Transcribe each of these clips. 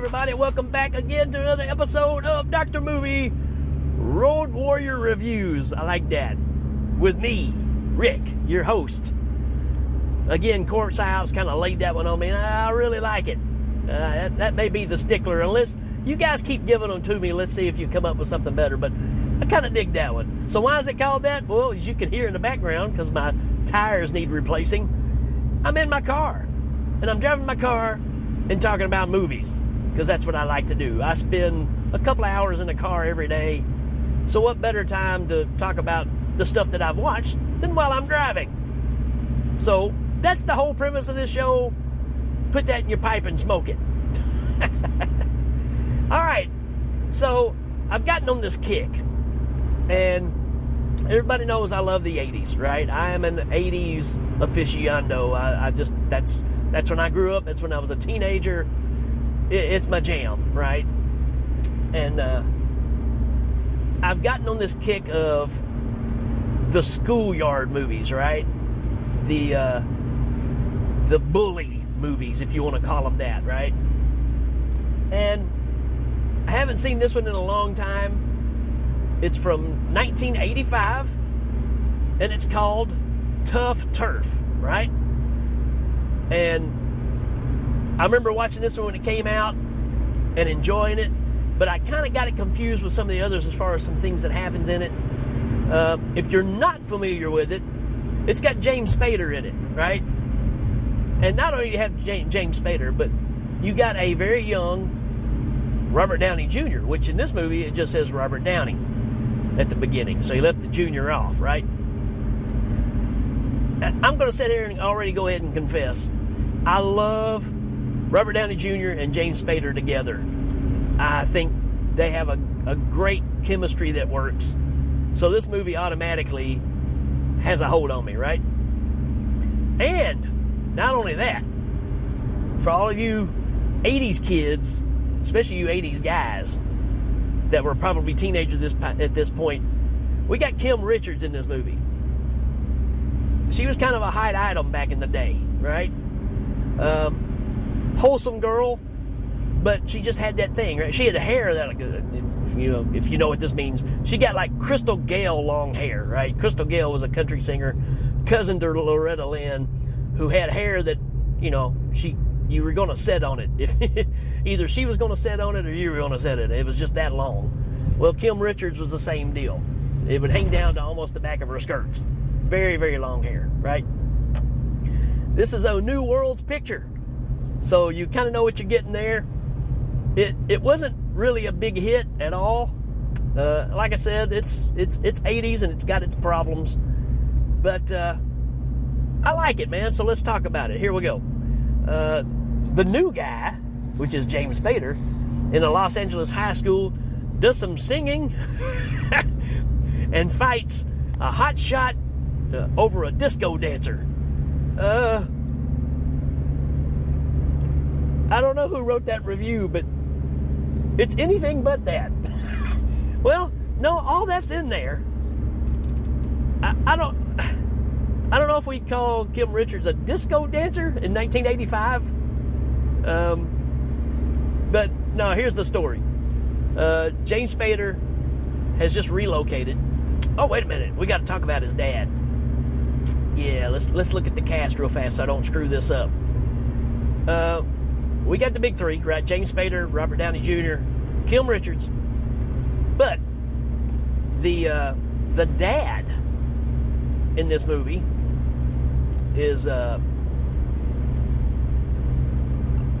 everybody. Welcome back again to another episode of Dr. Movie Road Warrior Reviews. I like that. With me, Rick, your host. Again, Corpse House kind of laid that one on me, and I really like it. Uh, that, that may be the stickler, unless you guys keep giving them to me. Let's see if you come up with something better. But I kind of dig that one. So, why is it called that? Well, as you can hear in the background, because my tires need replacing, I'm in my car. And I'm driving my car and talking about movies because that's what I like to do. I spend a couple of hours in the car every day. So, what better time to talk about the stuff that I've watched than while I'm driving? So, that's the whole premise of this show. Put that in your pipe and smoke it. All right. So, I've gotten on this kick. And everybody knows I love the 80s, right? I am an 80s aficionado. I, I just, that's that's when I grew up. That's when I was a teenager. It, it's my jam, right? And uh, I've gotten on this kick of the schoolyard movies, right? The uh, the bully movies, if you want to call them that, right? And I haven't seen this one in a long time. It's from 1985, and it's called Tough Turf, right? And I remember watching this one when it came out and enjoying it, but I kind of got it confused with some of the others as far as some things that happens in it. Uh, if you're not familiar with it, it's got James Spader in it, right? And not only do you have James Spader, but you got a very young Robert Downey Jr., which in this movie it just says Robert Downey at the beginning. So he left the junior off, right? I'm going to sit here and already go ahead and confess. I love Robert Downey Jr. and James Spader together. I think they have a, a great chemistry that works. So this movie automatically has a hold on me, right? And not only that, for all of you 80s kids, especially you 80s guys that were probably teenagers this, at this point, we got Kim Richards in this movie. She was kind of a hide item back in the day, right? Um, wholesome girl, but she just had that thing. Right? She had a hair that, if, uh, you know, if you know what this means, she got like Crystal Gayle long hair. Right? Crystal Gayle was a country singer, cousin to Loretta Lynn, who had hair that, you know, she you were going to set on it. If either she was going to set on it or you were going to set it. It was just that long. Well, Kim Richards was the same deal. It would hang down to almost the back of her skirts. Very, very long hair, right? This is a New World's picture. So you kind of know what you're getting there. It it wasn't really a big hit at all. Uh, like I said, it's it's it's 80s and it's got its problems, but uh, I like it, man. So let's talk about it. Here we go. Uh, the new guy, which is James Spader, in a Los Angeles high school, does some singing and fights a hotshot uh, over a disco dancer. I don't know who wrote that review, but it's anything but that. well, no, all that's in there. I, I don't. I don't know if we call Kim Richards a disco dancer in 1985. Um, but no, here's the story. Uh, James Spader has just relocated. Oh, wait a minute. We got to talk about his dad. Yeah, let's let's look at the cast real fast so I don't screw this up. Uh, we got the big three, right? James Spader, Robert Downey Jr., Kim Richards. But the uh, the dad in this movie is uh,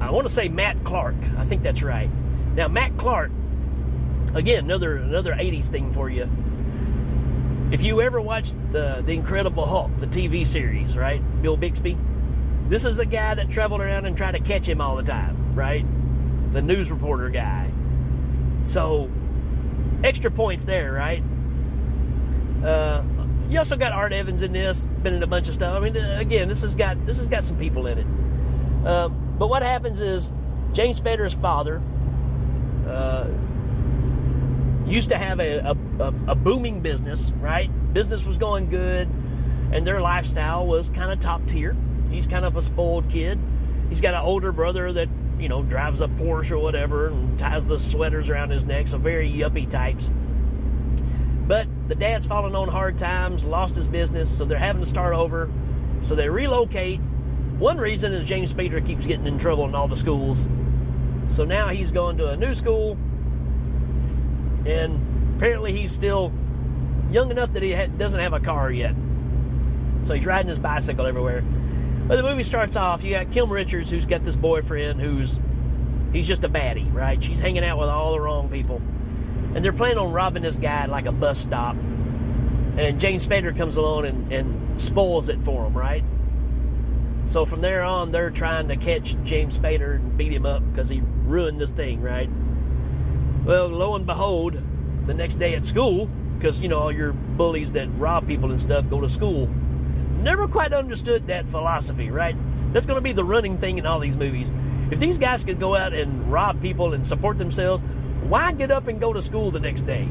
I want to say Matt Clark. I think that's right. Now Matt Clark, again, another another '80s thing for you. If you ever watched the the Incredible Hulk, the TV series, right? Bill Bixby. This is the guy that traveled around and tried to catch him all the time, right? The news reporter guy. So, extra points there, right? Uh, you also got Art Evans in this, been in a bunch of stuff. I mean, again, this has got this has got some people in it. Um, but what happens is James Spader's father uh, used to have a, a, a, booming business, right? Business was going good, and their lifestyle was kind of top tier. He's kind of a spoiled kid. He's got an older brother that you know, drives a Porsche or whatever and ties the sweaters around his neck. So very yuppie types. But the dad's fallen on hard times, lost his business, so they're having to start over. So they relocate. One reason is James Spader keeps getting in trouble in all the schools. So now he's going to a new school, and apparently he's still young enough that he ha- doesn't have a car yet. So he's riding his bicycle everywhere. But the movie starts off, you got Kim Richards, who's got this boyfriend who's he's just a baddie, right? She's hanging out with all the wrong people. And they're planning on robbing this guy at like a bus stop. And James Spader comes along and, and spoils it for him, right? So from there on, they're trying to catch James Spader and beat him up because he ruined this thing, right? Well, lo and behold, the next day at school, because you know all your bullies that rob people and stuff go to school. Never quite understood that philosophy, right? That's going to be the running thing in all these movies. If these guys could go out and rob people and support themselves, why get up and go to school the next day?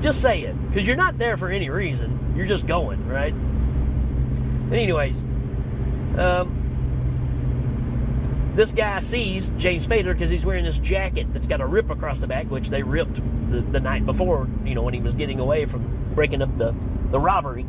Just saying, because you're not there for any reason. You're just going, right? Anyways, um, this guy sees James Spader because he's wearing this jacket that's got a rip across the back, which they ripped the, the night before, you know, when he was getting away from breaking up the, the robbery.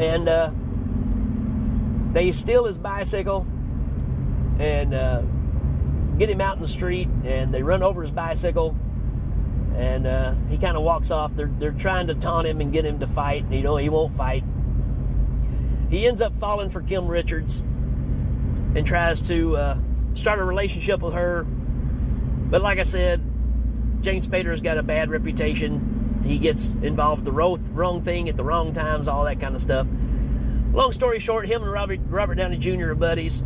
And uh, they steal his bicycle and uh, get him out in the street, and they run over his bicycle. And uh, he kind of walks off. They're, they're trying to taunt him and get him to fight. And, you know, he won't fight. He ends up falling for Kim Richards and tries to uh, start a relationship with her. But like I said, James Spader's got a bad reputation. He gets involved the wrong thing at the wrong times, all that kind of stuff. Long story short, him and Robert, Robert Downey Jr. are buddies.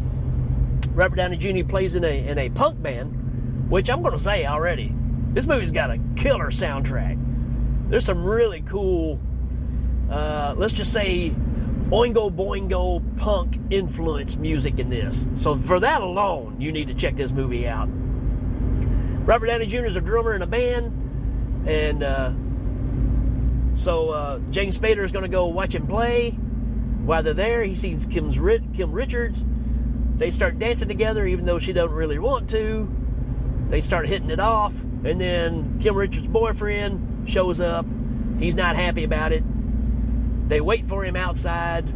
Robert Downey Jr. plays in a in a punk band, which I'm going to say already, this movie's got a killer soundtrack. There's some really cool, uh, let's just say, Oingo Boingo punk influence music in this. So for that alone, you need to check this movie out. Robert Downey Jr. is a drummer in a band, and uh, so uh, James Spader is going to go watch him play. While they're there, he sees Kim's Kim Richards. They start dancing together, even though she doesn't really want to. They start hitting it off, and then Kim Richards' boyfriend shows up. He's not happy about it. They wait for him outside.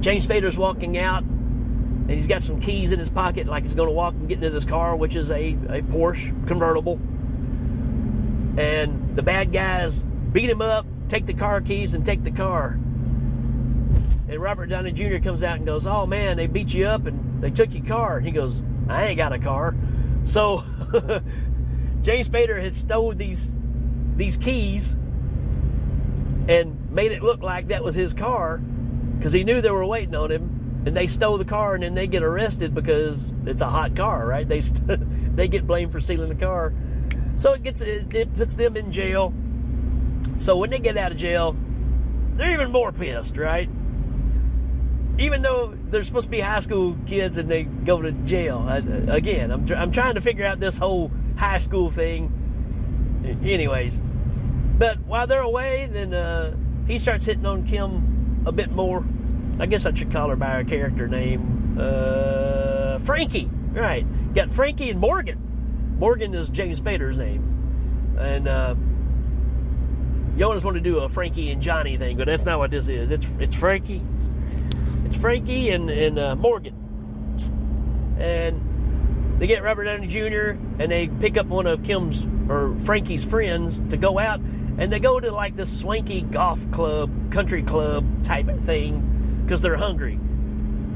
James Spader's walking out, and he's got some keys in his pocket, like he's going to walk and get into this car, which is a, a Porsche convertible. And the bad guys beat him up, take the car keys, and take the car. And Robert Downey Jr. comes out and goes, Oh man, they beat you up and they took your car. And he goes, I ain't got a car. So James Spader had stole these these keys and made it look like that was his car because he knew they were waiting on him and they stole the car and then they get arrested because it's a hot car right they st- they get blamed for stealing the car so it gets it, it puts them in jail so when they get out of jail they're even more pissed right even though they're supposed to be high school kids and they go to jail I, again I'm, I'm trying to figure out this whole high school thing anyways but while they're away, then uh, he starts hitting on Kim a bit more. I guess I should call her by her character name. Uh, Frankie. Right. Got Frankie and Morgan. Morgan is James Spader's name. And uh, you always want to do a Frankie and Johnny thing, but that's not what this is. It's it's Frankie. It's Frankie and, and uh, Morgan. And they get Robert Downey Jr. and they pick up one of Kim's or Frankie's friends to go out and they go to like this swanky golf club, country club type thing because they're hungry.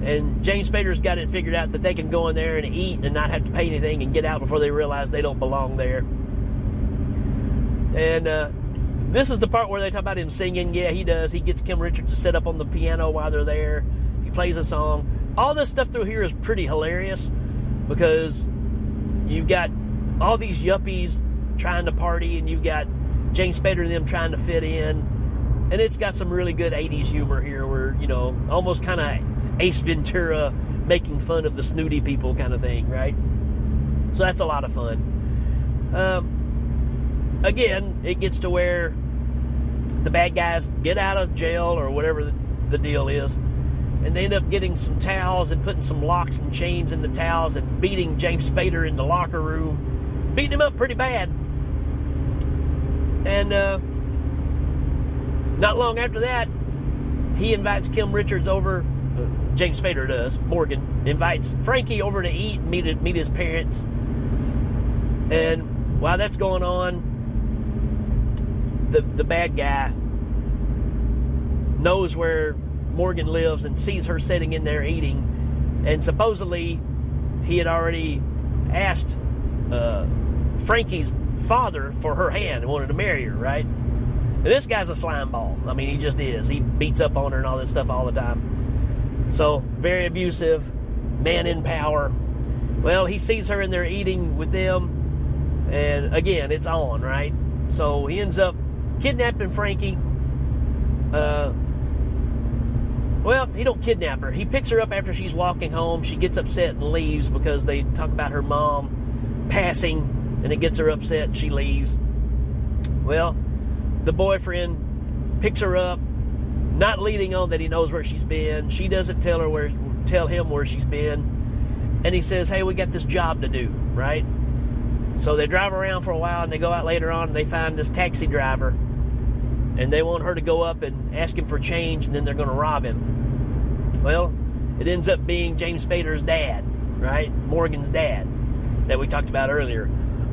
And James Spader's got it figured out that they can go in there and eat and not have to pay anything and get out before they realize they don't belong there. And uh, this is the part where they talk about him singing. Yeah, he does. He gets Kim Richards to sit up on the piano while they're there. He plays a song. All this stuff through here is pretty hilarious because you've got all these yuppies trying to party, and you've got James Spader and them trying to fit in. And it's got some really good 80s humor here where, you know, almost kind of Ace Ventura making fun of the snooty people kind of thing, right? So that's a lot of fun. Um, again, it gets to where the bad guys get out of jail or whatever the, deal is. and they end up getting some towels and putting some locks and chains in the towels and beating James Spader in the locker room, beating him up pretty bad. And uh, not long after that, he invites Kim Richards over. Uh, James Spader does. Morgan invites Frankie over to eat, meet meet his parents. And while that's going on, the the bad guy knows where Morgan lives and sees her sitting in there eating, and supposedly he had already asked uh, Frankie's father for her hand and wanted to marry her, right? And this guy's a slime ball. I mean, he just is. He beats up on her and all this stuff all the time. So, very abusive, man in power. Well, he sees her in there eating with them, and again, it's on, right? So he ends up kidnapping Frankie. Uh, well, he don't kidnap her. He picks her up after she's walking home. She gets upset and leaves because they talk about her mom passing, and it gets her upset. And she leaves. Well, the boyfriend picks her up, not leading on that he knows where she's been. She doesn't tell her where, tell him where she's been, and he says, "Hey, we got this job to do, right?" So they drive around for a while, and they go out later on, and they find this taxi driver and they want her to go up and ask him for change, and then they're going to rob him. Well, it ends up being James Spader's dad, right? Morgan's dad that we talked about earlier,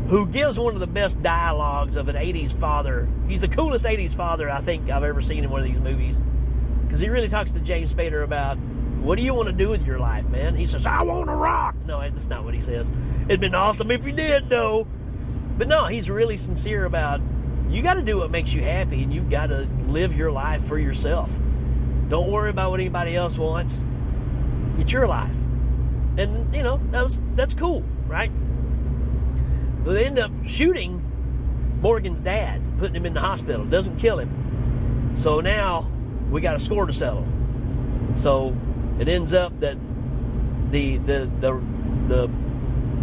who gives one of the best dialogues of an 80s father. He's the coolest 80s father I think I've ever seen in one of these movies because he really talks to James Spader about what do you want to do with your life, man? He says, I want to rock. No, that's not what he says. It'd been awesome if you did, though. But no, he's really sincere about you got to do what makes you happy and you've got to live your life for yourself. Don't worry about what anybody else wants. It's your life. And, you know, that was, that's cool, right? So they end up shooting Morgan's dad, putting him in the hospital. Doesn't kill him. So now we got a score to settle. So it ends up that the the the the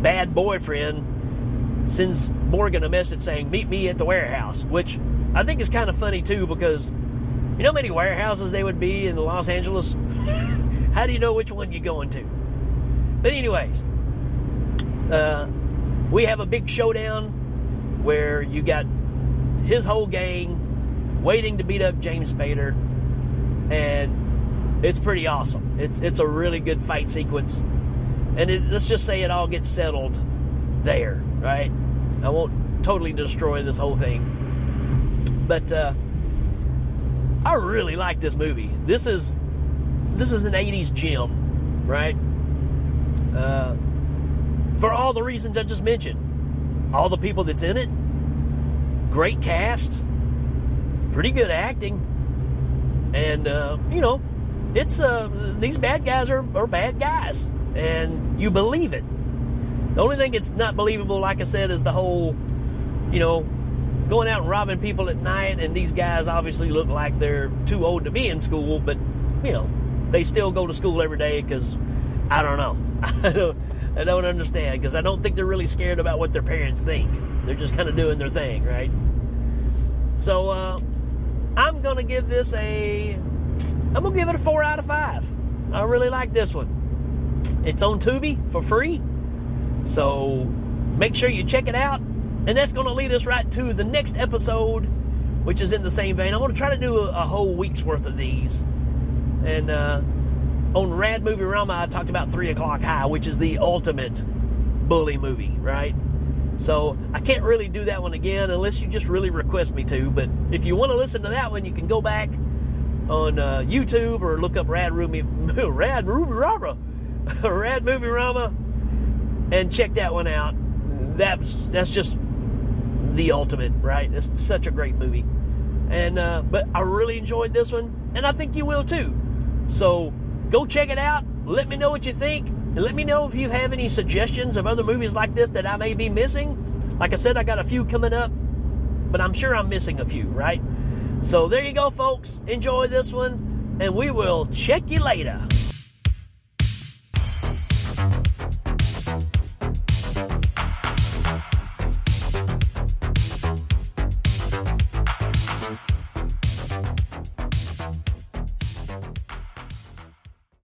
bad boyfriend sends Morgan a message saying, Meet me at the warehouse, which I think is kind of funny too because you know how many warehouses they would be in Los Angeles? how do you know which one you're going to? But, anyways, uh, we have a big showdown where you got his whole gang waiting to beat up James Spader, and it's pretty awesome. It's it's a really good fight sequence, and it, let's just say it all gets settled there, right? I won't totally destroy this whole thing, but uh, I really like this movie. This is this is an '80s gem, right? Uh, for all the reasons I just mentioned, all the people that's in it, great cast, pretty good acting, and uh, you know, it's uh, these bad guys are, are bad guys, and you believe it. The only thing that's not believable, like I said, is the whole, you know, going out and robbing people at night, and these guys obviously look like they're too old to be in school, but, you know, they still go to school every day because, I don't know. I don't, I don't understand because I don't think they're really scared about what their parents think. They're just kind of doing their thing, right? So, uh, I'm going to give this a, I'm going to give it a four out of five. I really like this one. It's on Tubi for free. So make sure you check it out. And that's going to lead us right to the next episode, which is in the same vein. I'm going to try to do a, a whole week's worth of these. And uh, on Rad Movie Rama, I talked about 3 O'Clock High, which is the ultimate bully movie, right? So I can't really do that one again unless you just really request me to. But if you want to listen to that one, you can go back on uh, YouTube or look up Rad Movie Rad Movie Rama, Rad Movie Rama, and check that one out. That's that's just the ultimate, right? It's such a great movie, and uh, but I really enjoyed this one, and I think you will too. So go check it out. Let me know what you think, let me know if you have any suggestions of other movies like this that I may be missing. Like I said, I got a few coming up, but I'm sure I'm missing a few, right? So there you go, folks. Enjoy this one, and we will check you later.